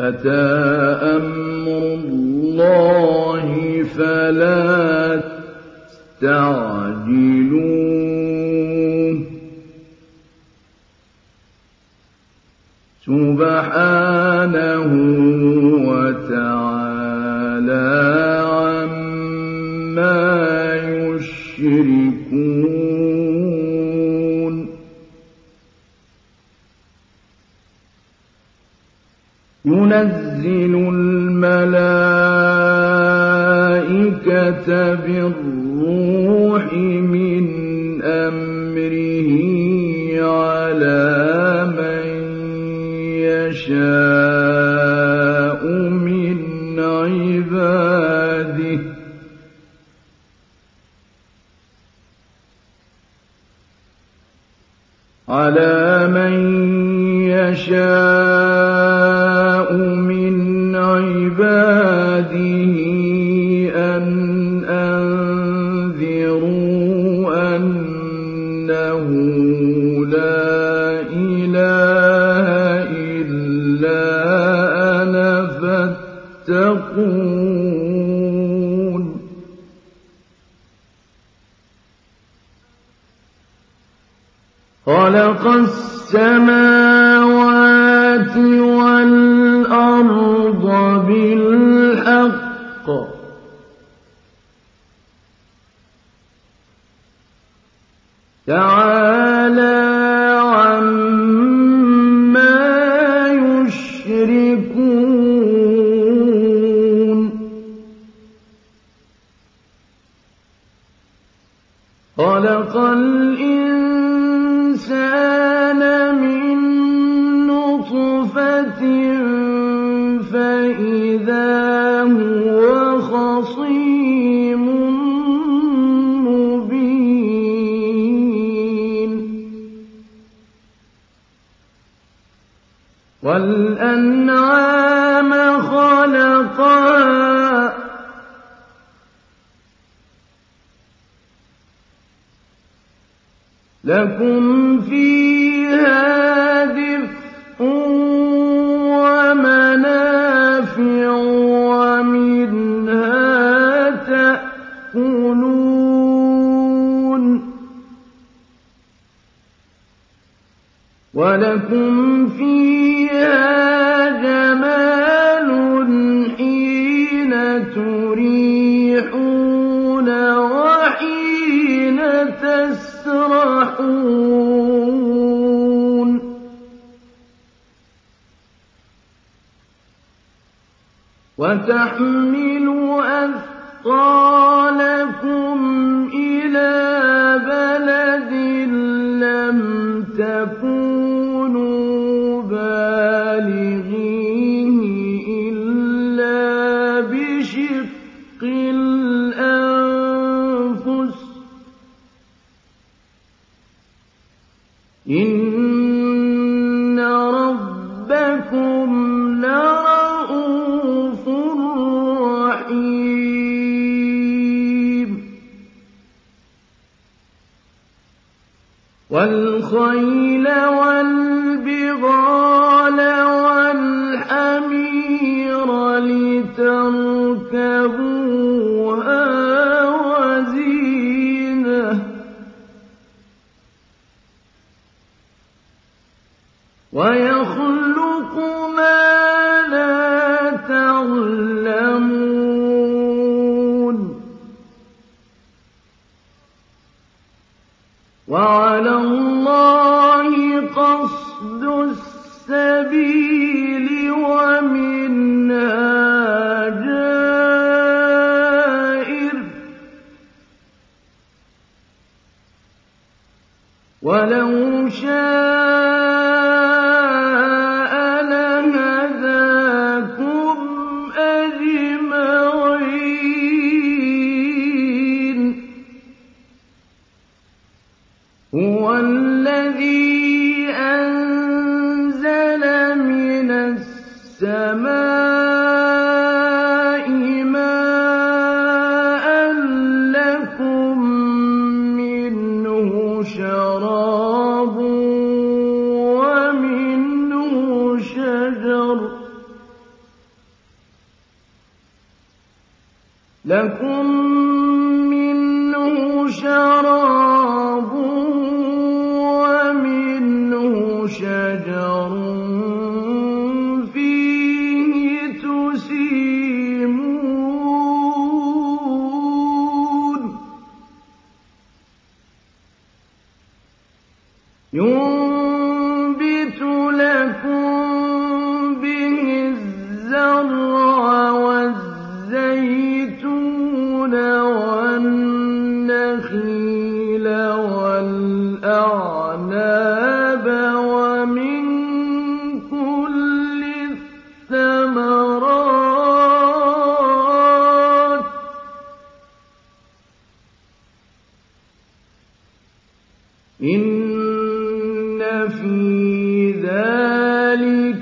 أتى أمر الله فلا تعجلوه. سبحانه ننزل الملائكة بالروح وتحمل أثقالكم إلى بلد لم تكن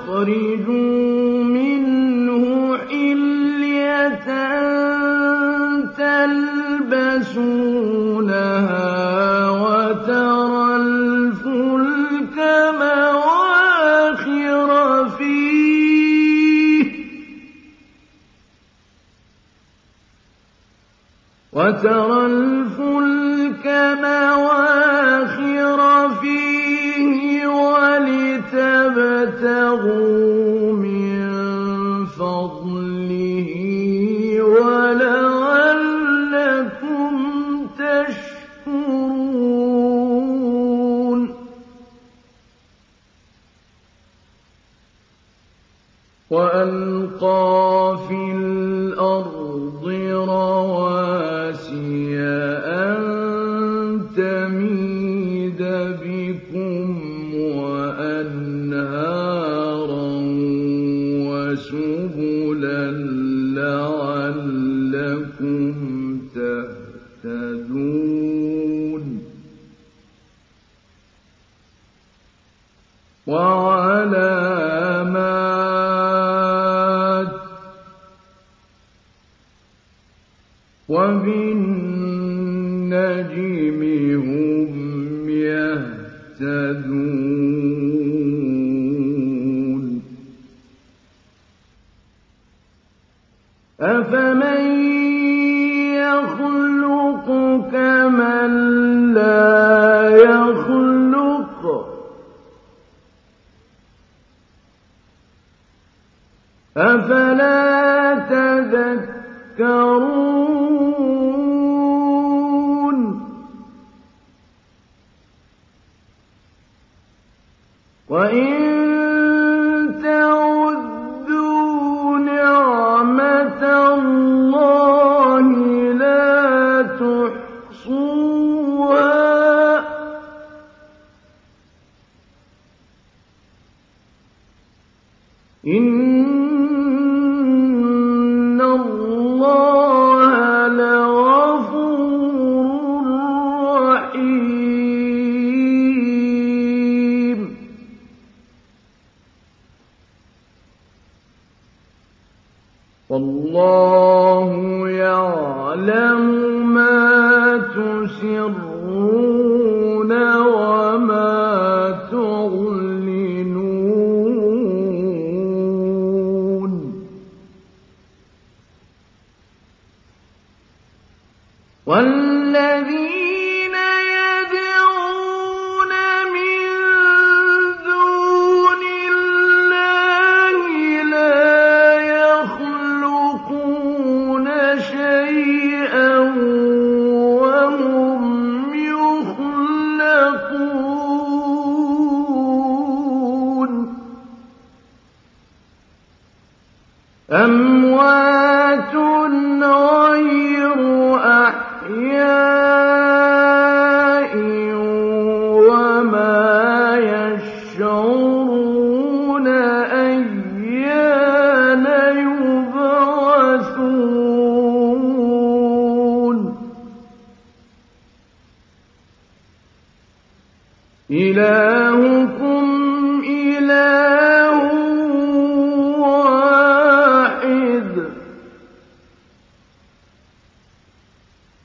وتستخرجوا منه حلية تلبسونها وترى الفلك مواخر فيه وترى وألقى في الأرض رواسي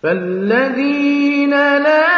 فَالَّذِينَ لَا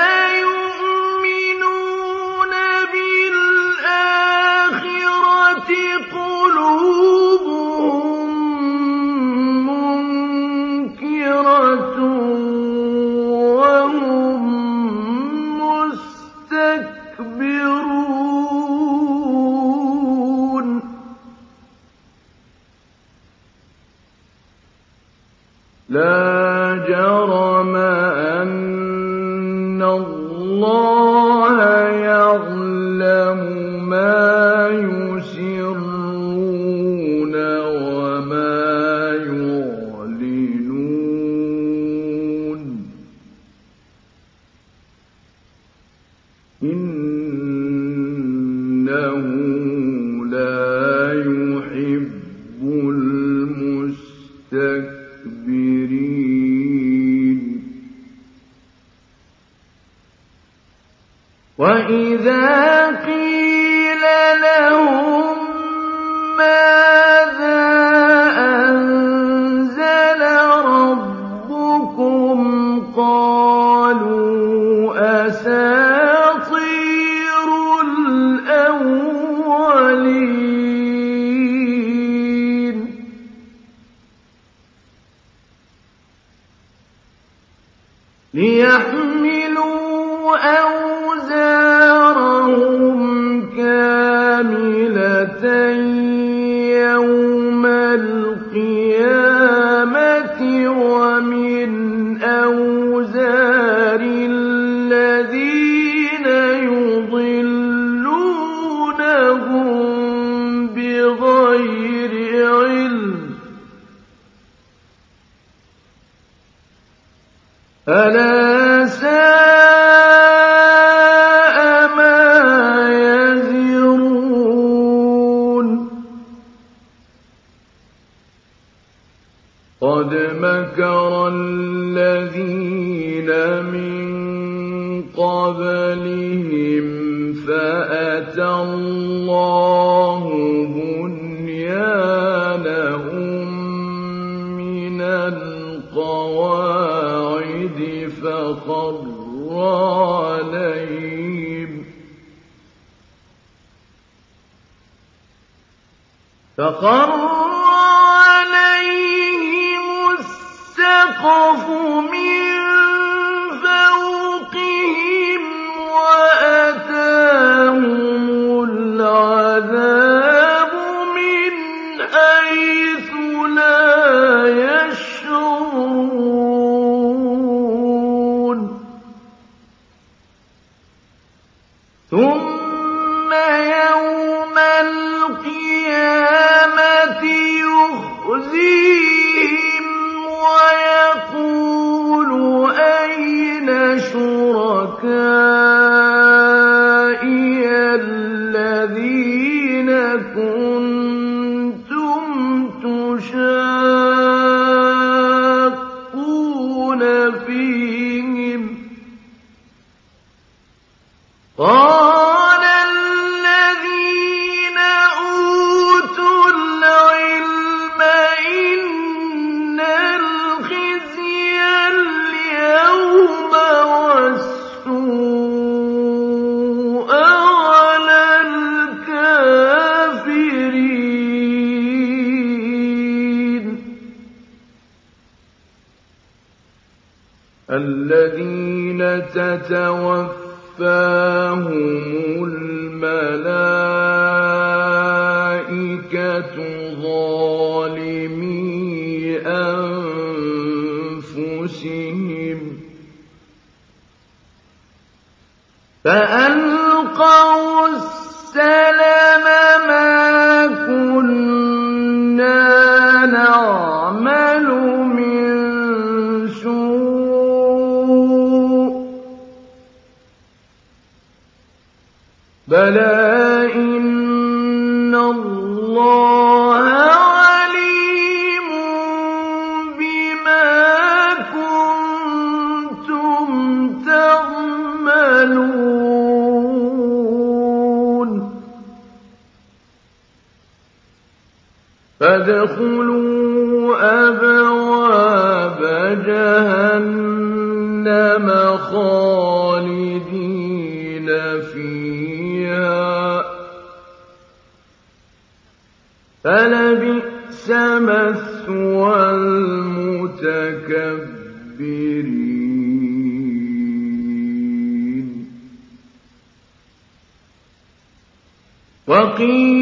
وقيل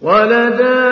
ولدار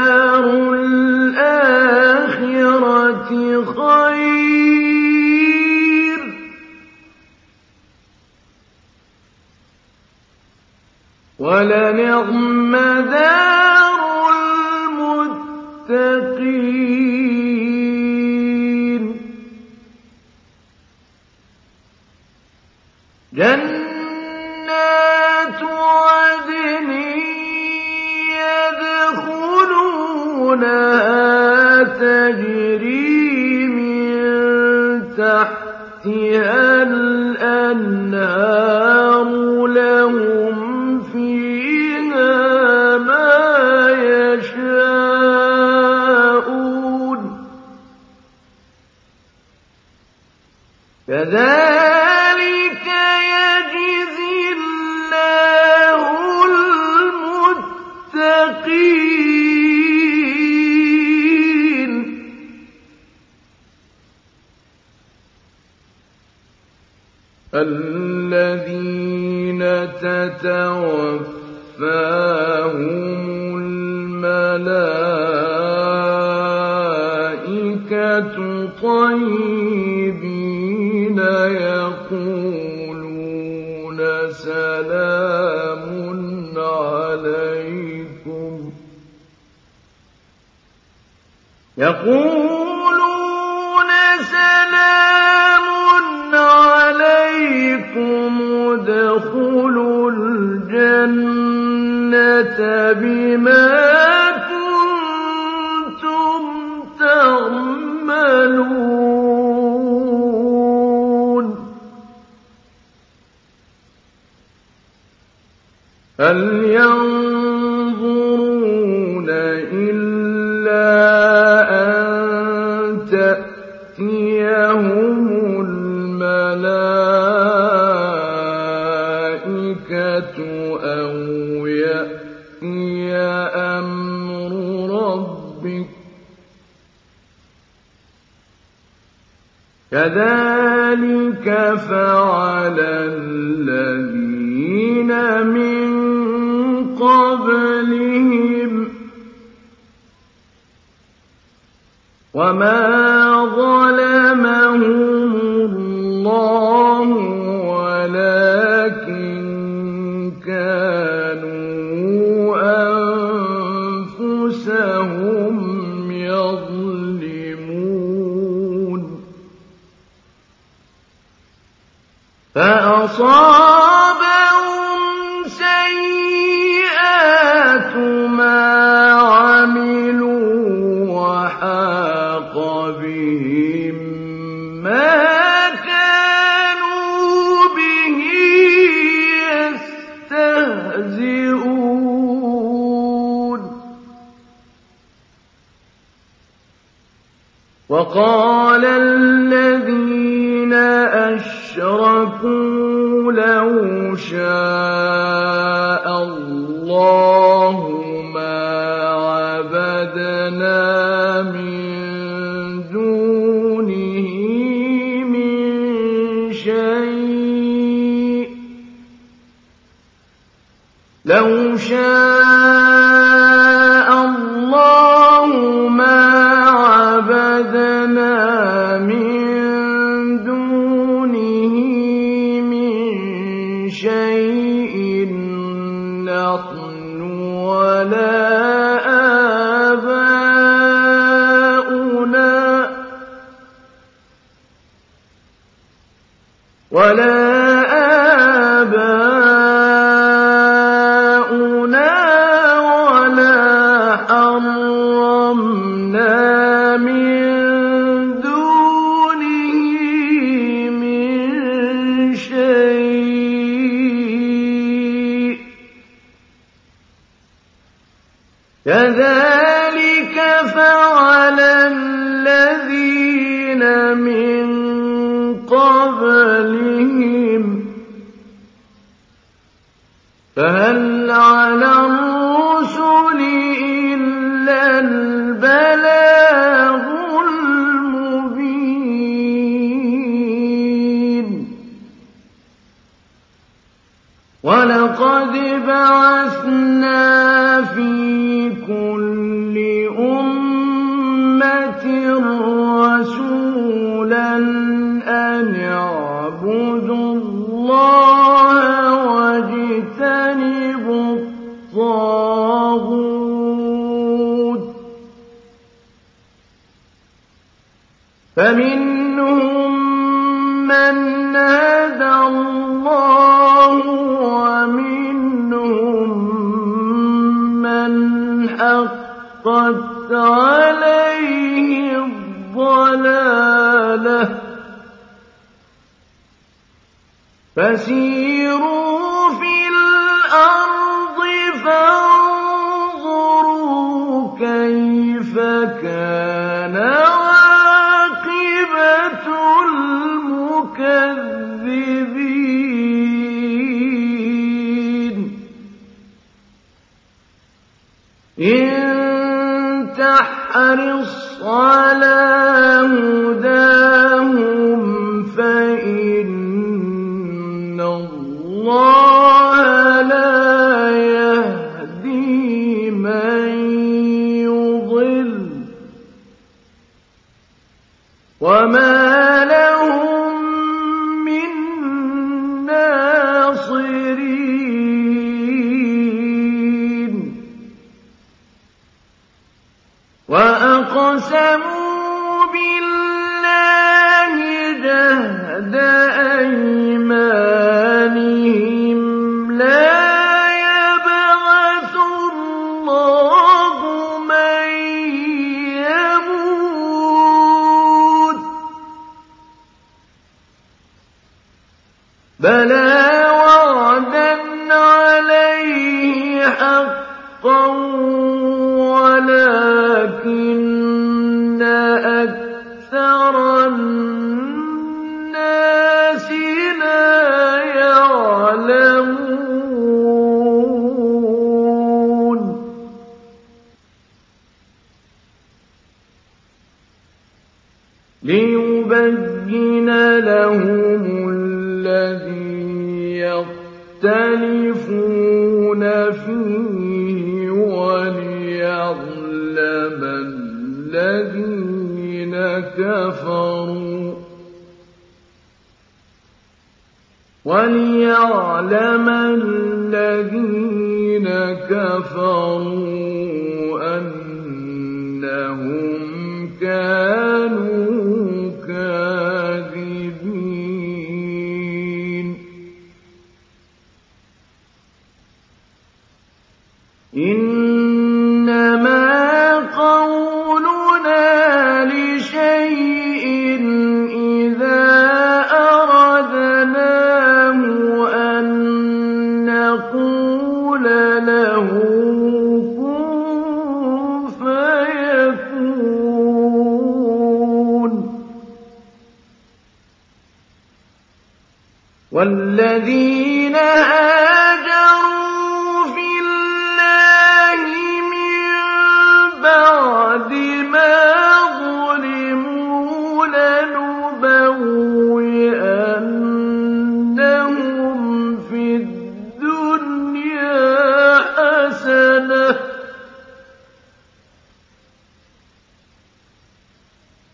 فَأَصَابَهُمْ سَيِّئَاتُ مَا عَمِلُوا وَحَاقَ بِهِم مَّا كَانُوا بِهِ يَسْتَهْزِئُونَ وَقَالَ شاء عليه فسيروا تحرص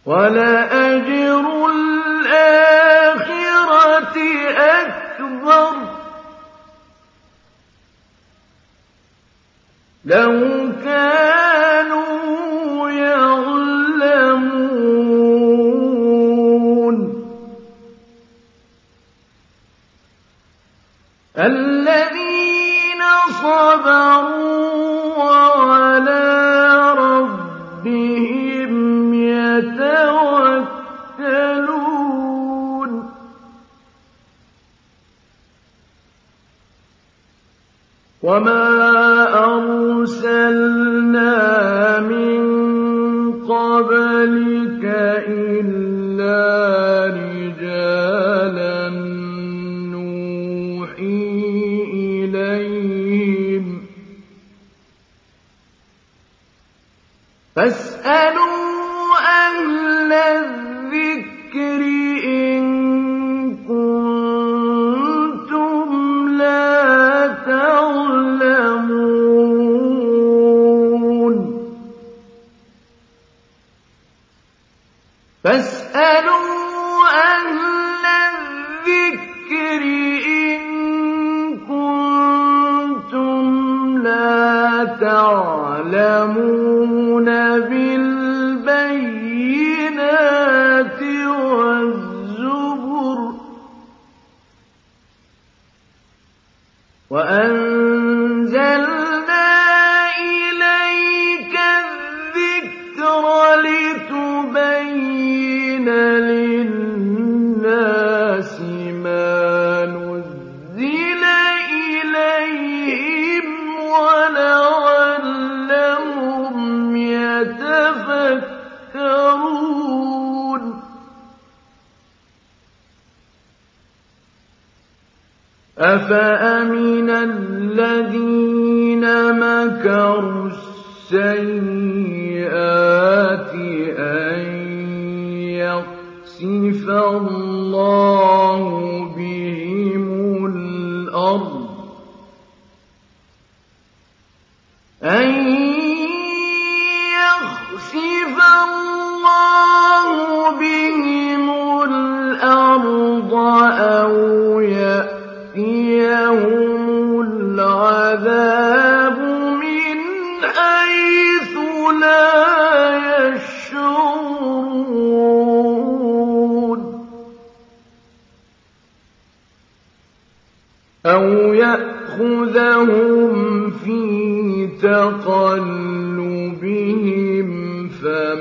ولأجر الآخرة أكبر.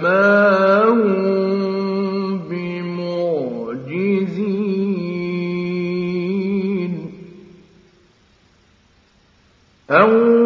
فما هم بمعجزين أو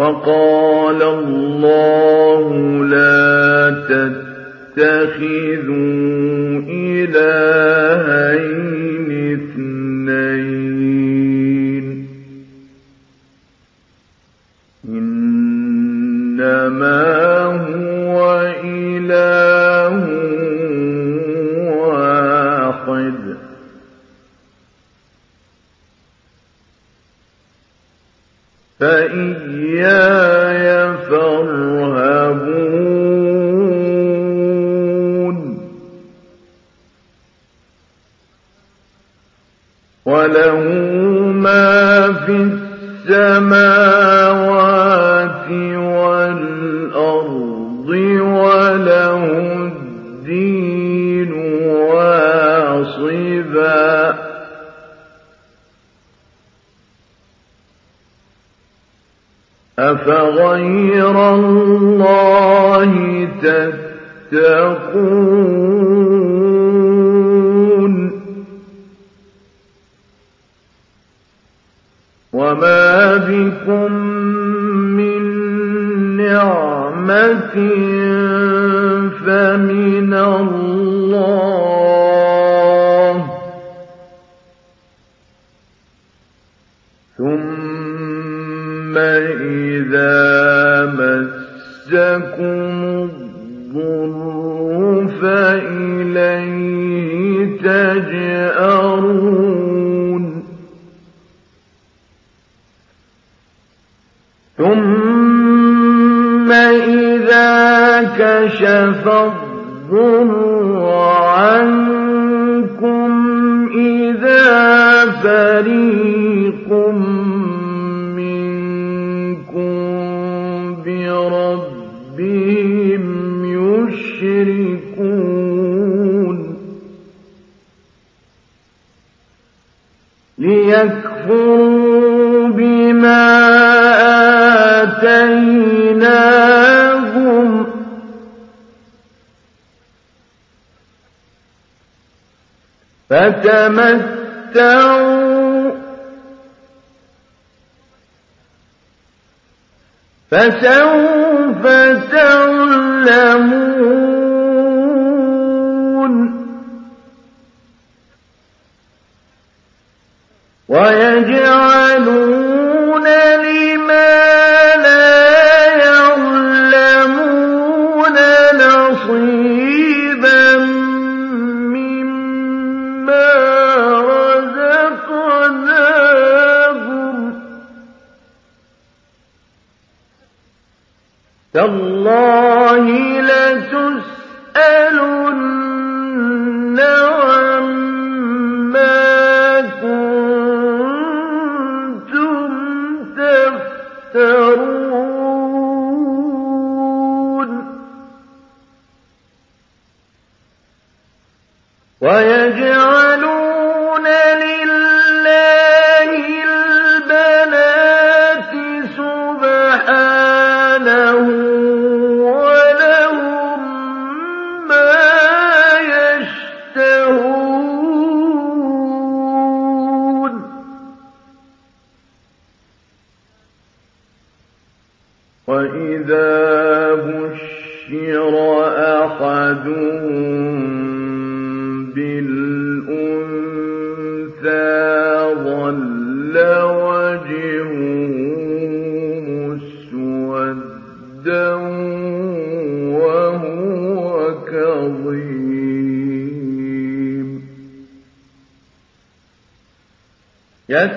وَقَالَ اللَّهُ لَا تَتَّخِذُوا فَتَمَتَّعُوا ۖ. فَسَوْفَ تَاللَّهِ لَتُسْأَلُنَّ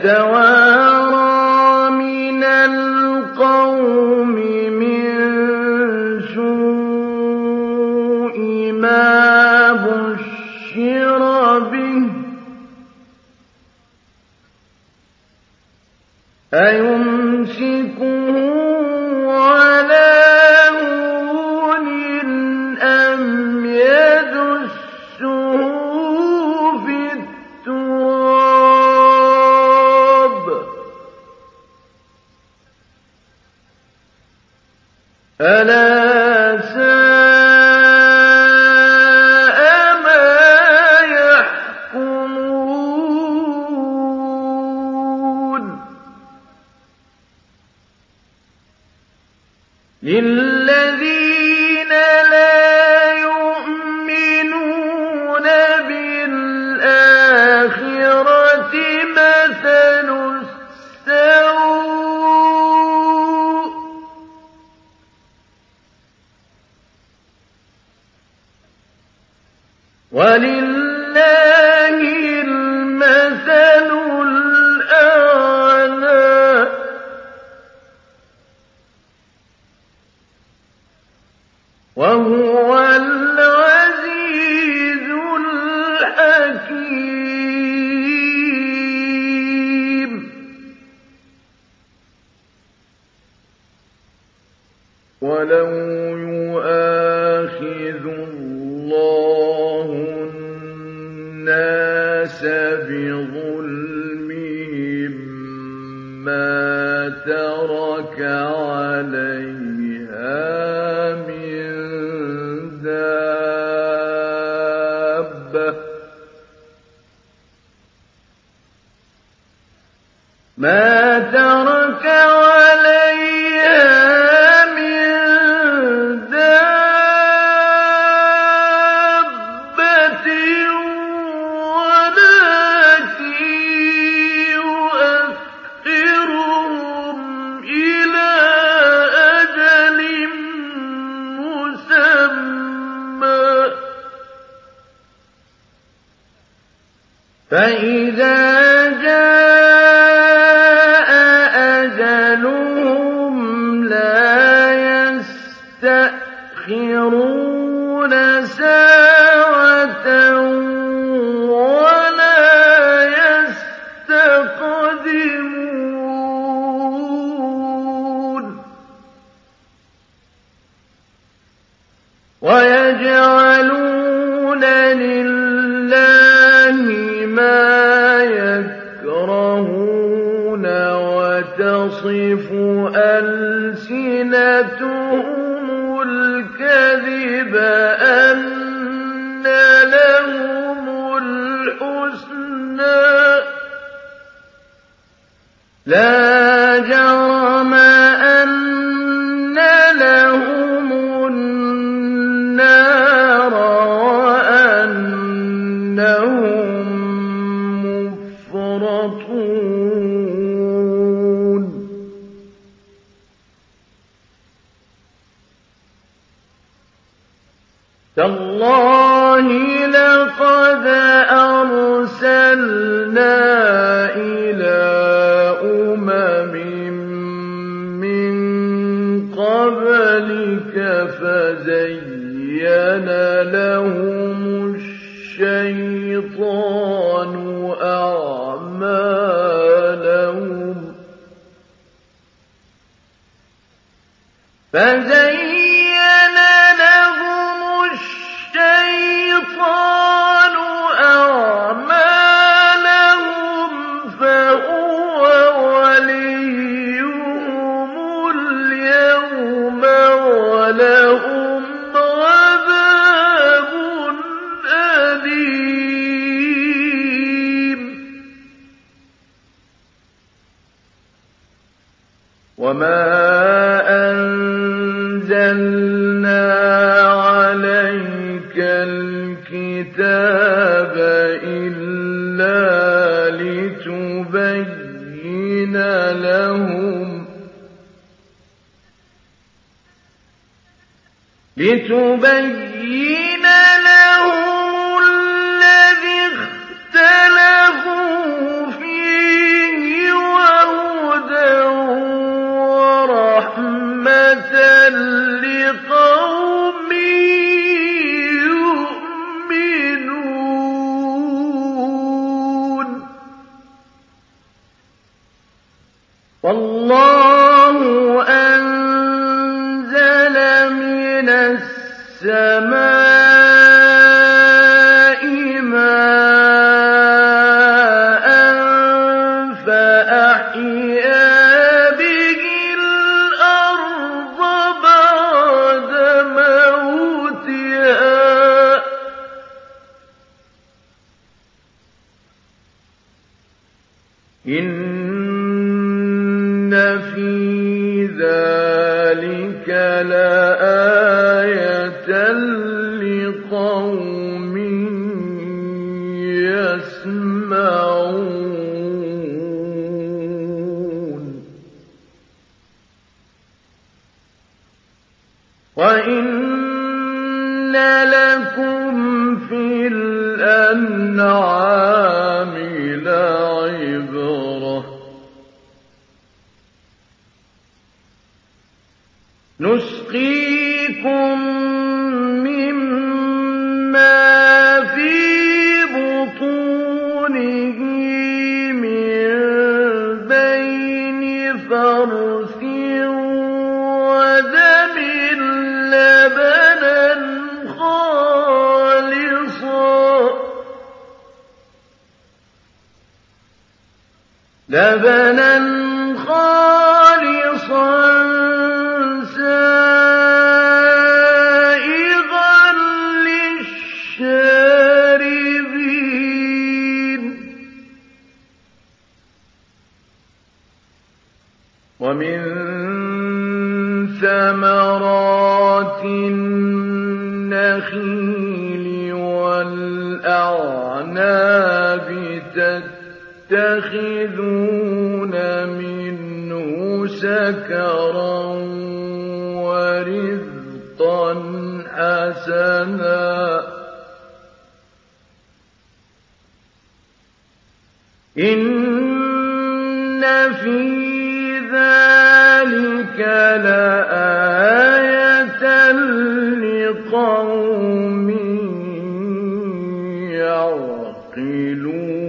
يَتَوَارَىٰ لتبين لهم لتبين يَعْقِلُونَ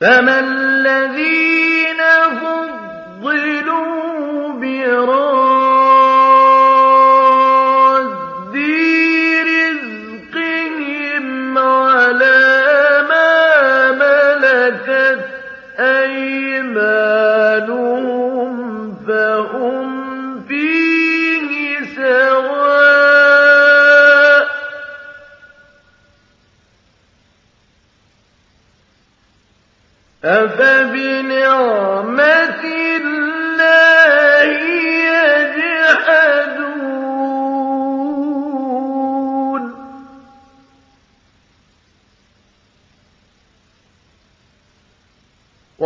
فَمَا الَّذِينَ فُضِّلُوا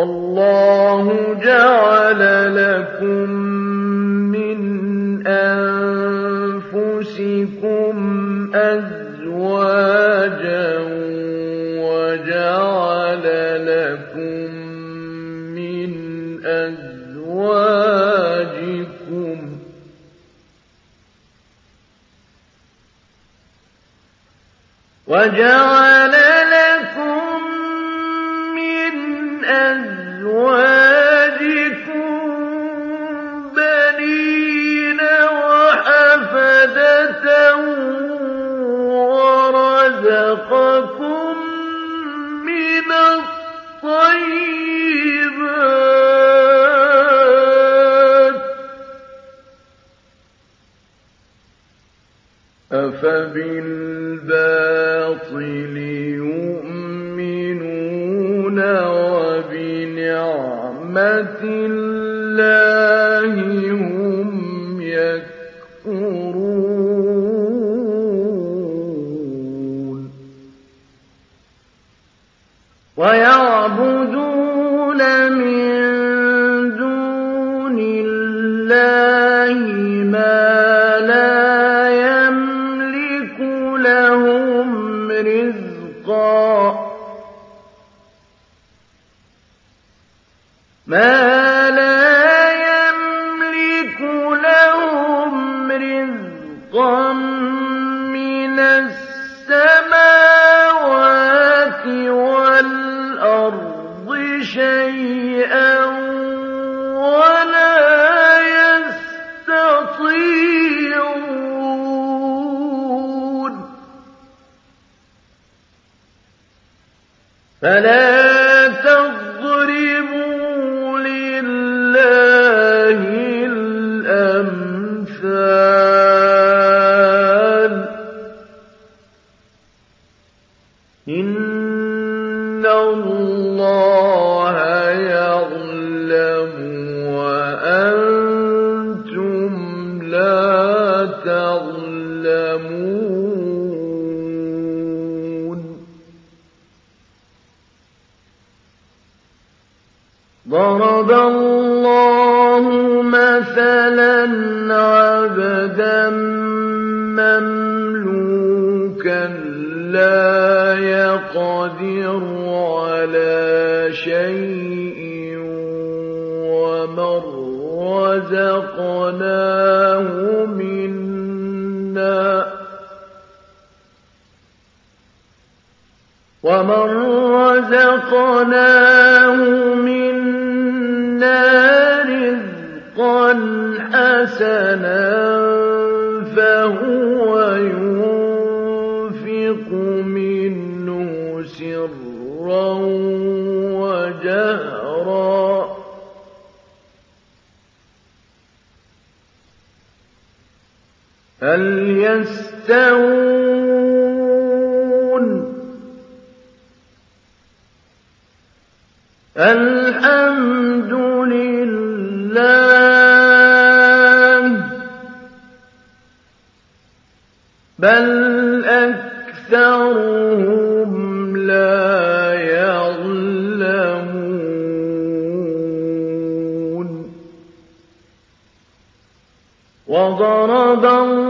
وَاللَّهُ جَعَلَ لَكُم مِّنْ أَنفُسِكُمْ أَزْوَاجًا وَجَعَلَ لَكُم مِّنْ أَزْوَاجِكُم أَفَبِالْبَاطِلِ يُؤْمِنُونَ وَبِنِعْمَةِ ضَرَبَ اللَّهُ مَثَلًا عَبْدًا مَّمْلُوكًا لَّا يَقْدِرُ عَلَىٰ شَيْءٍ وَمَن رَّزَقْنَاهُ مِنَّا رِزْقًا حَسَنًا هل يستوون الحمد لله. بل أكثرهم لا يعلمون. وضرب الله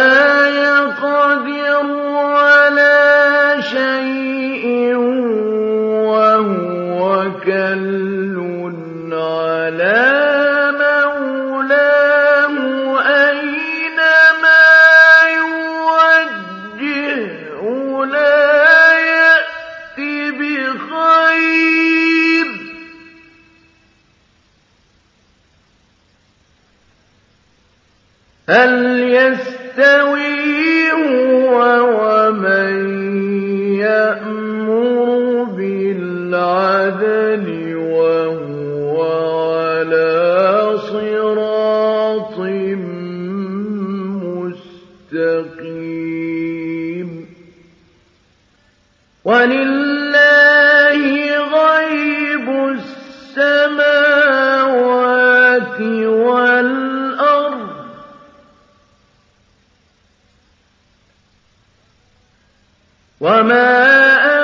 هل يستوي وما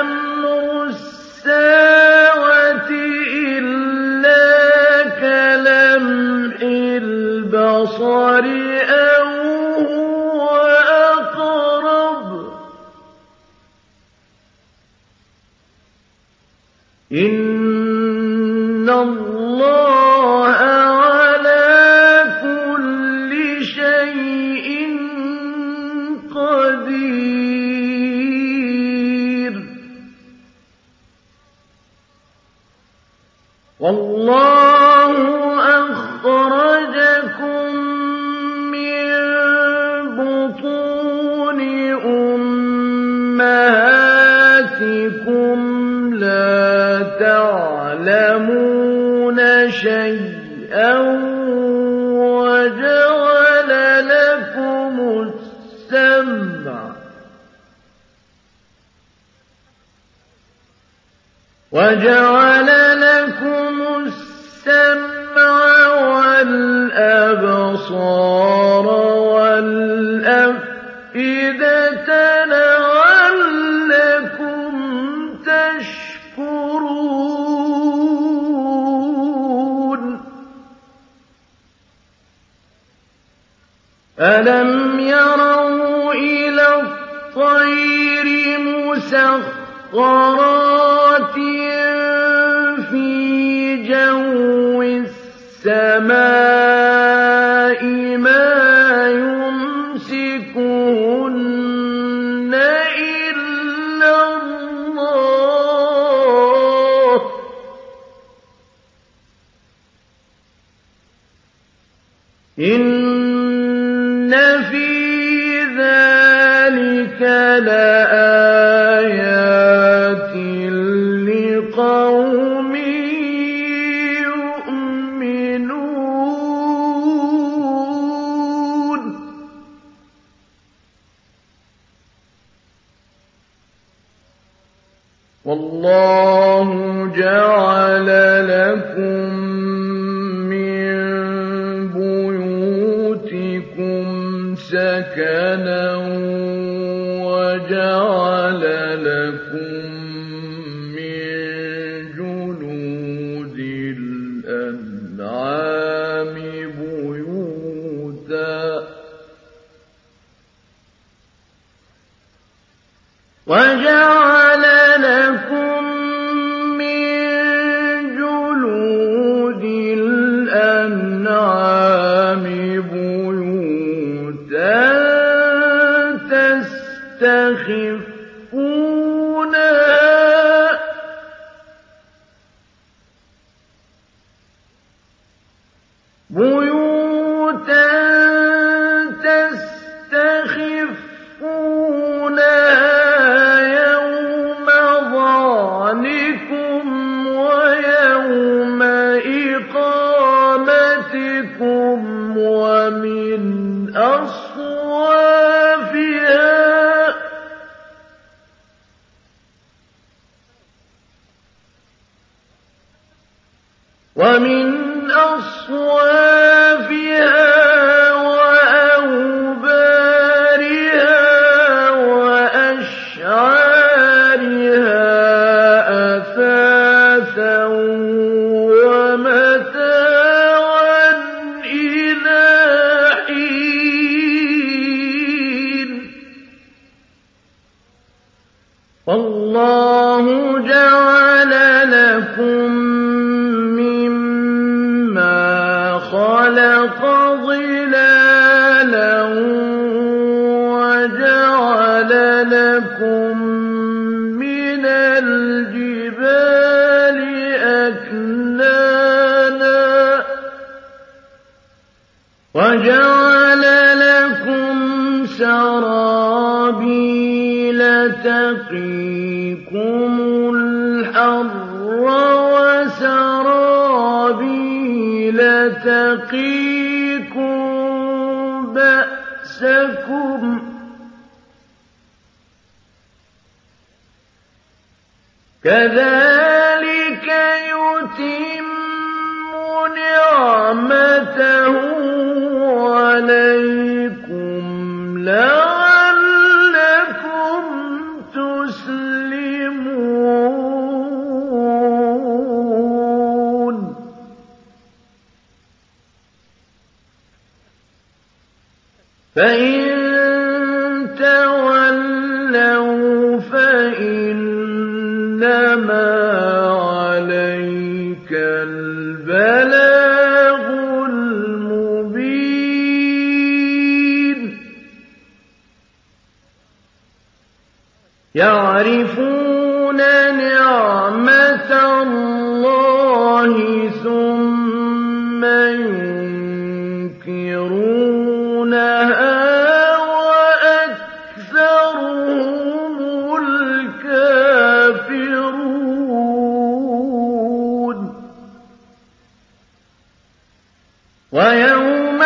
تَخِفْ يَوْمَ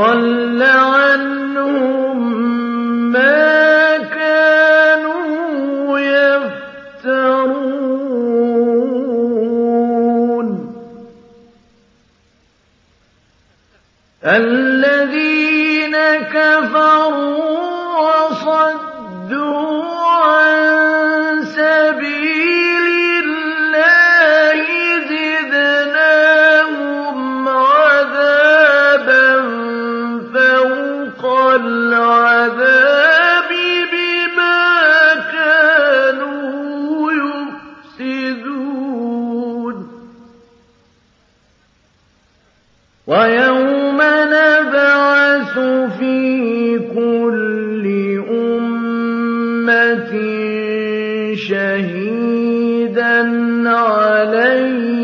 وَضَلَّ عَنْهُم مَّا كَانُوا يَفْتَرُونَ. عليه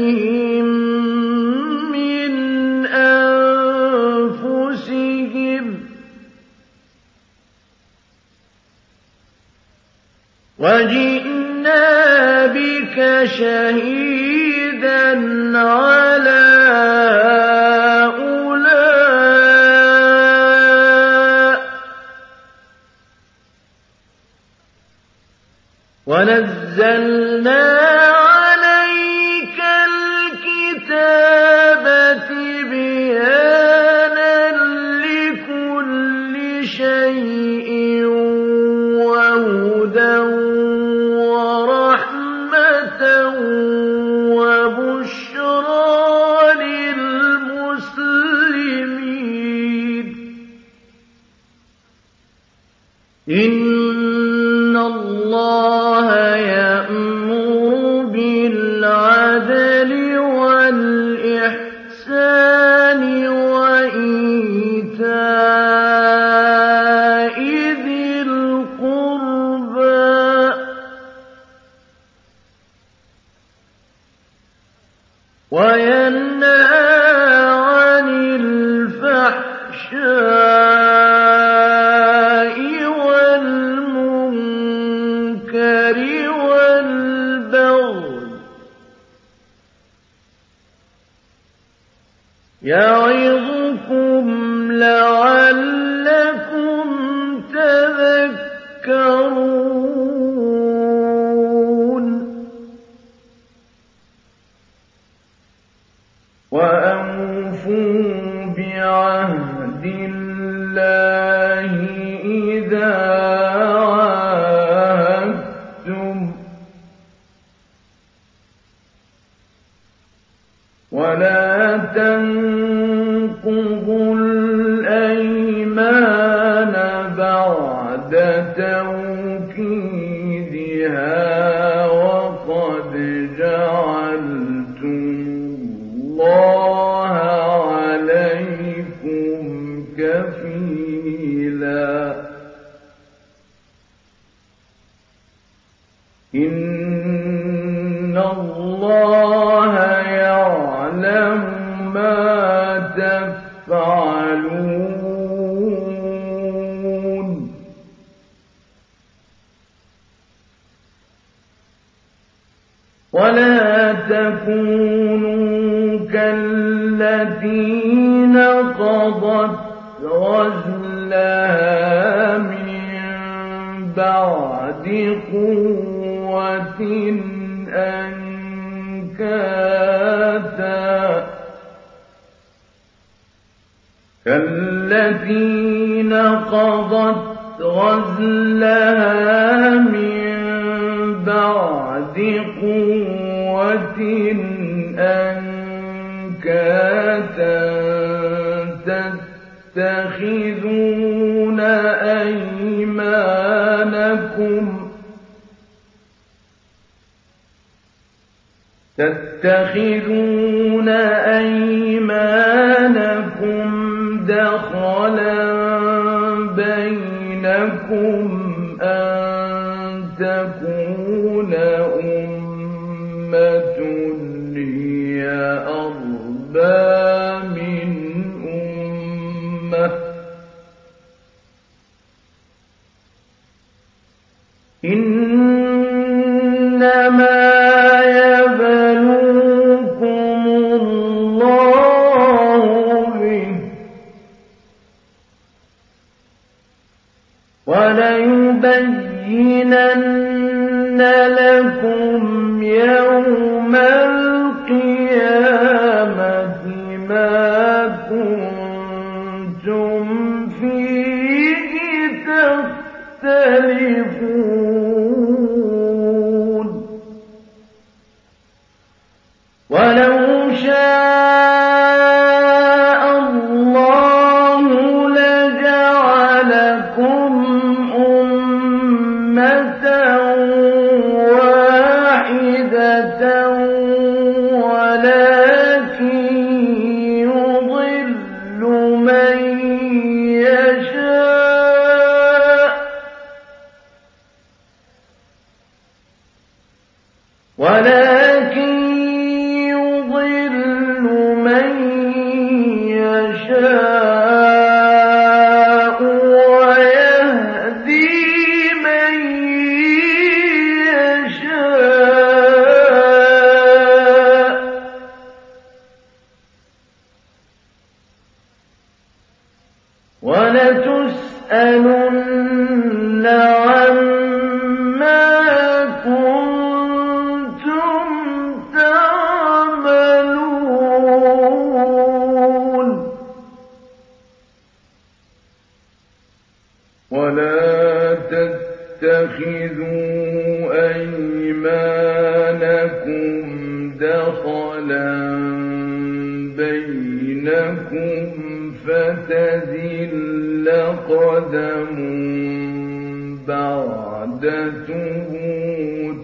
أنكاتا كالتي نقضت غزلها من بعد قوة أنكاتا تتخذون أيمانكم تتخذون أيمانكم دخلا بينكم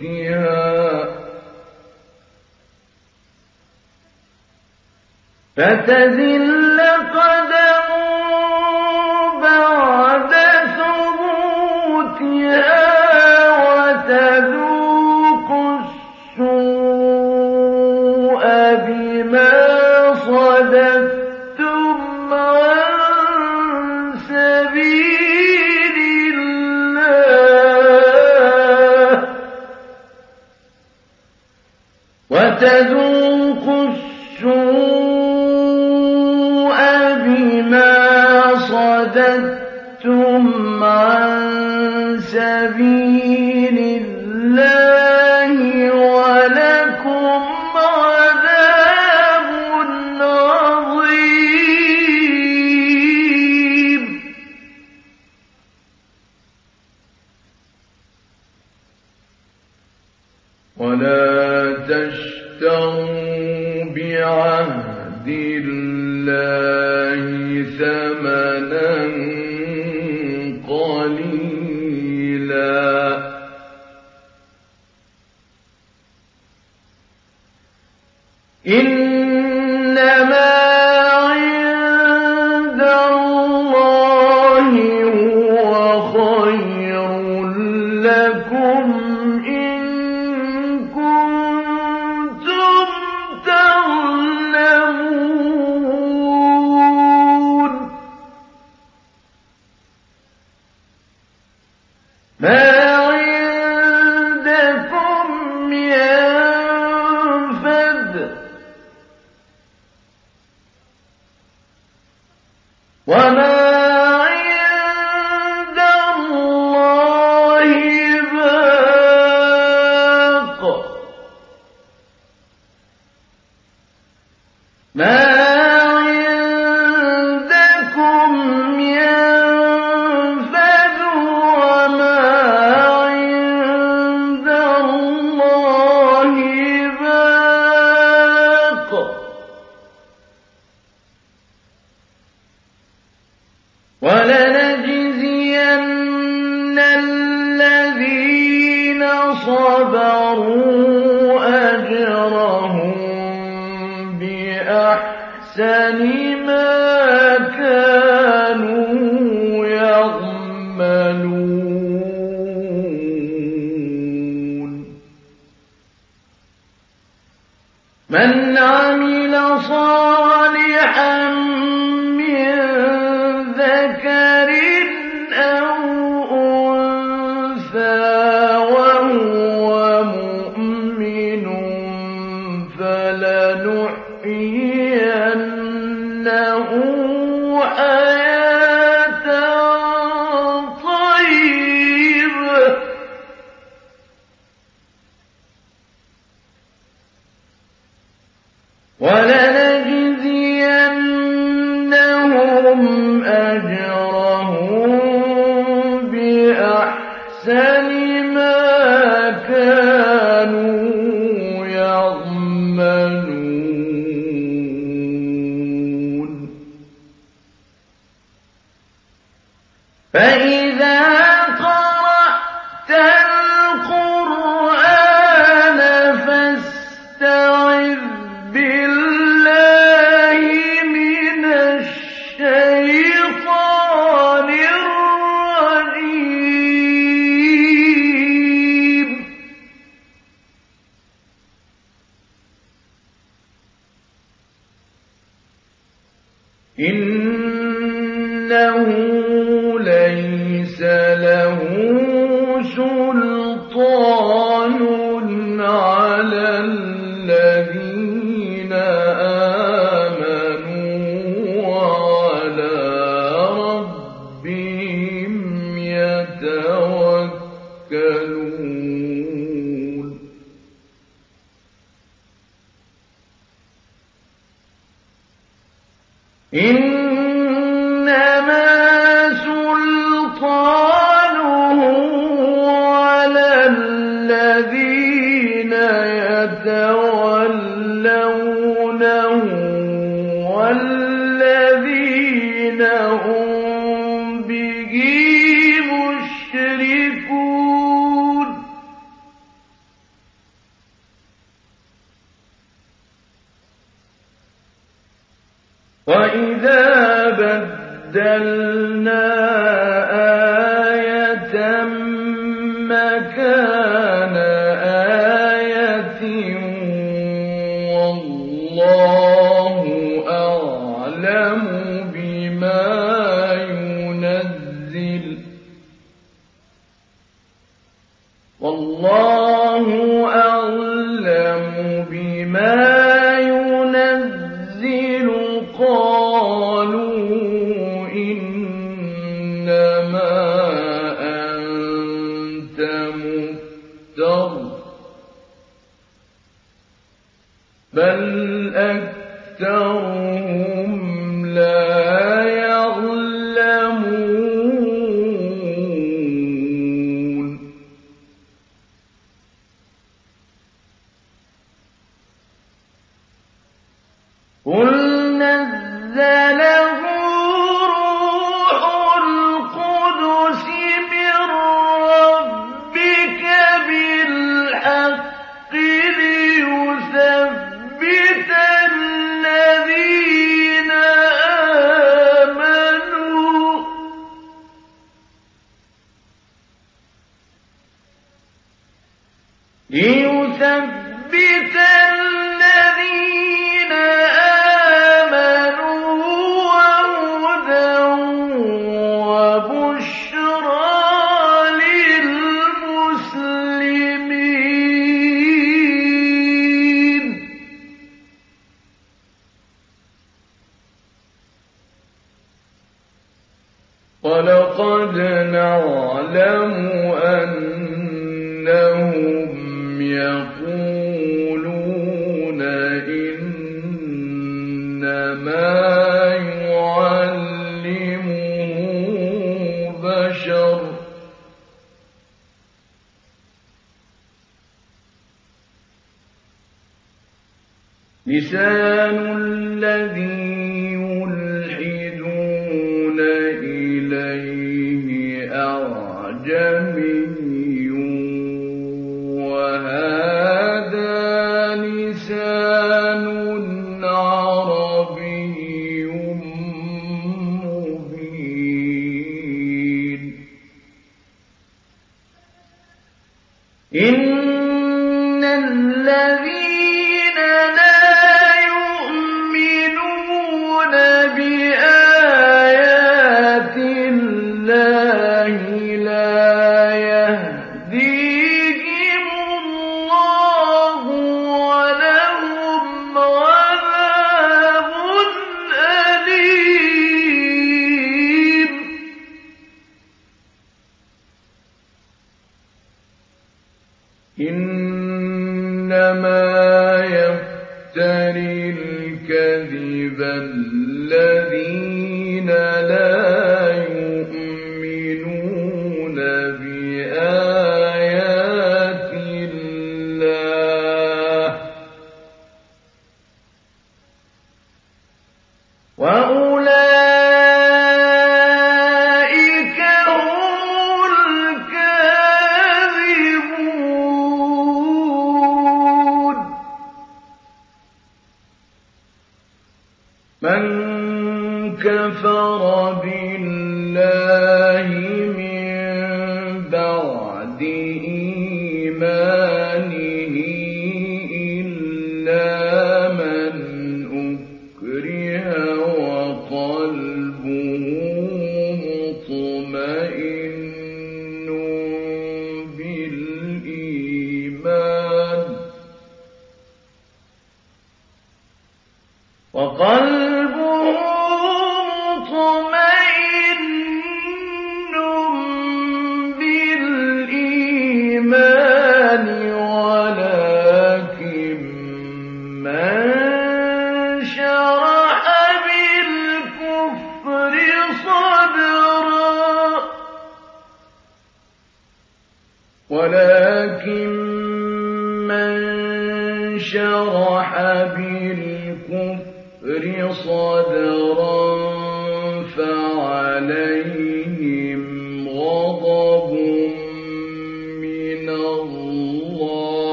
ثبوتها فتزل سبيل أنثى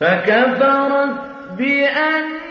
فكفرت بأنعم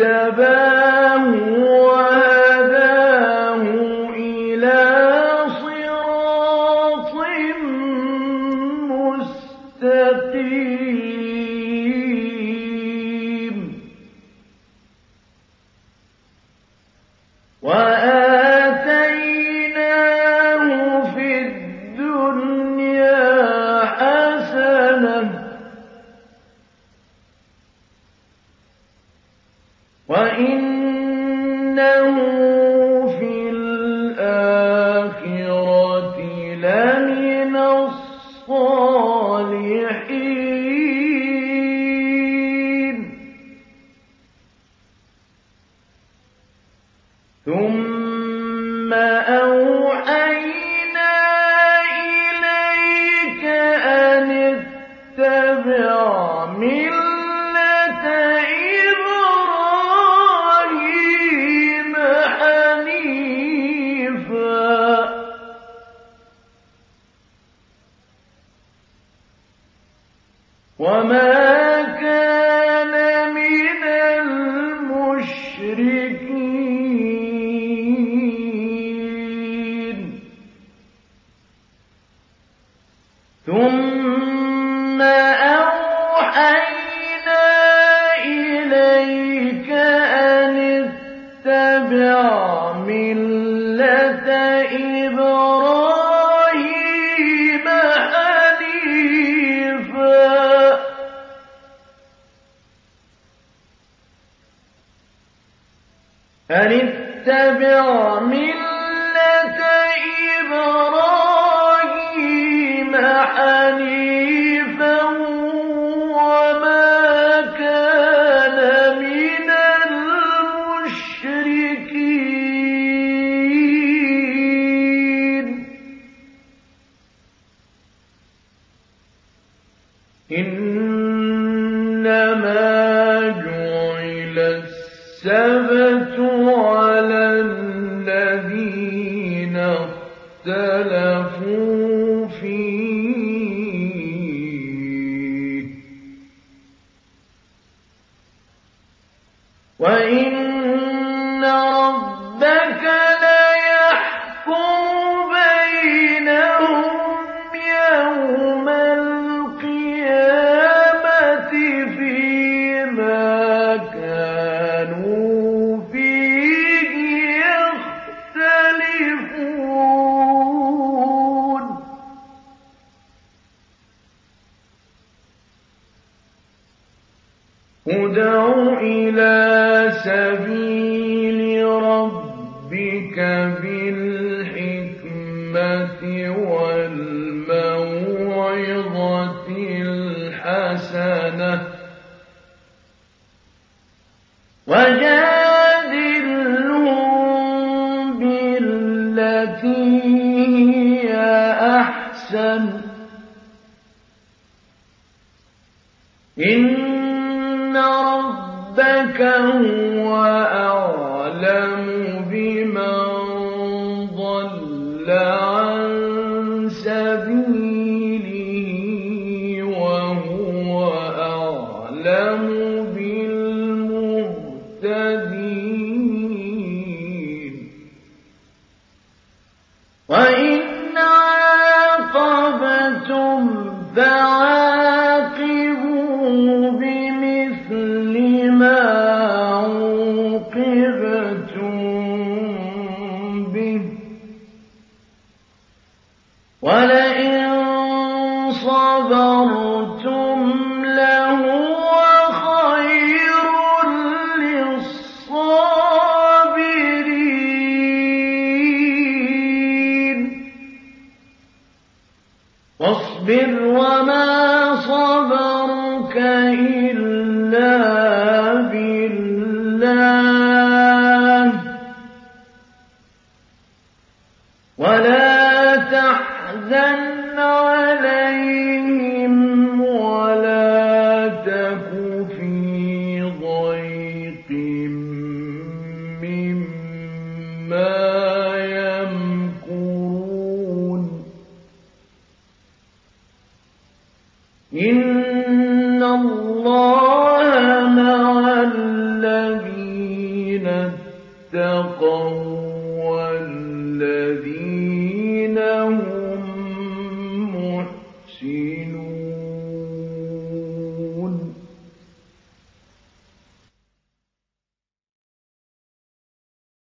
اجتباه اختلفوا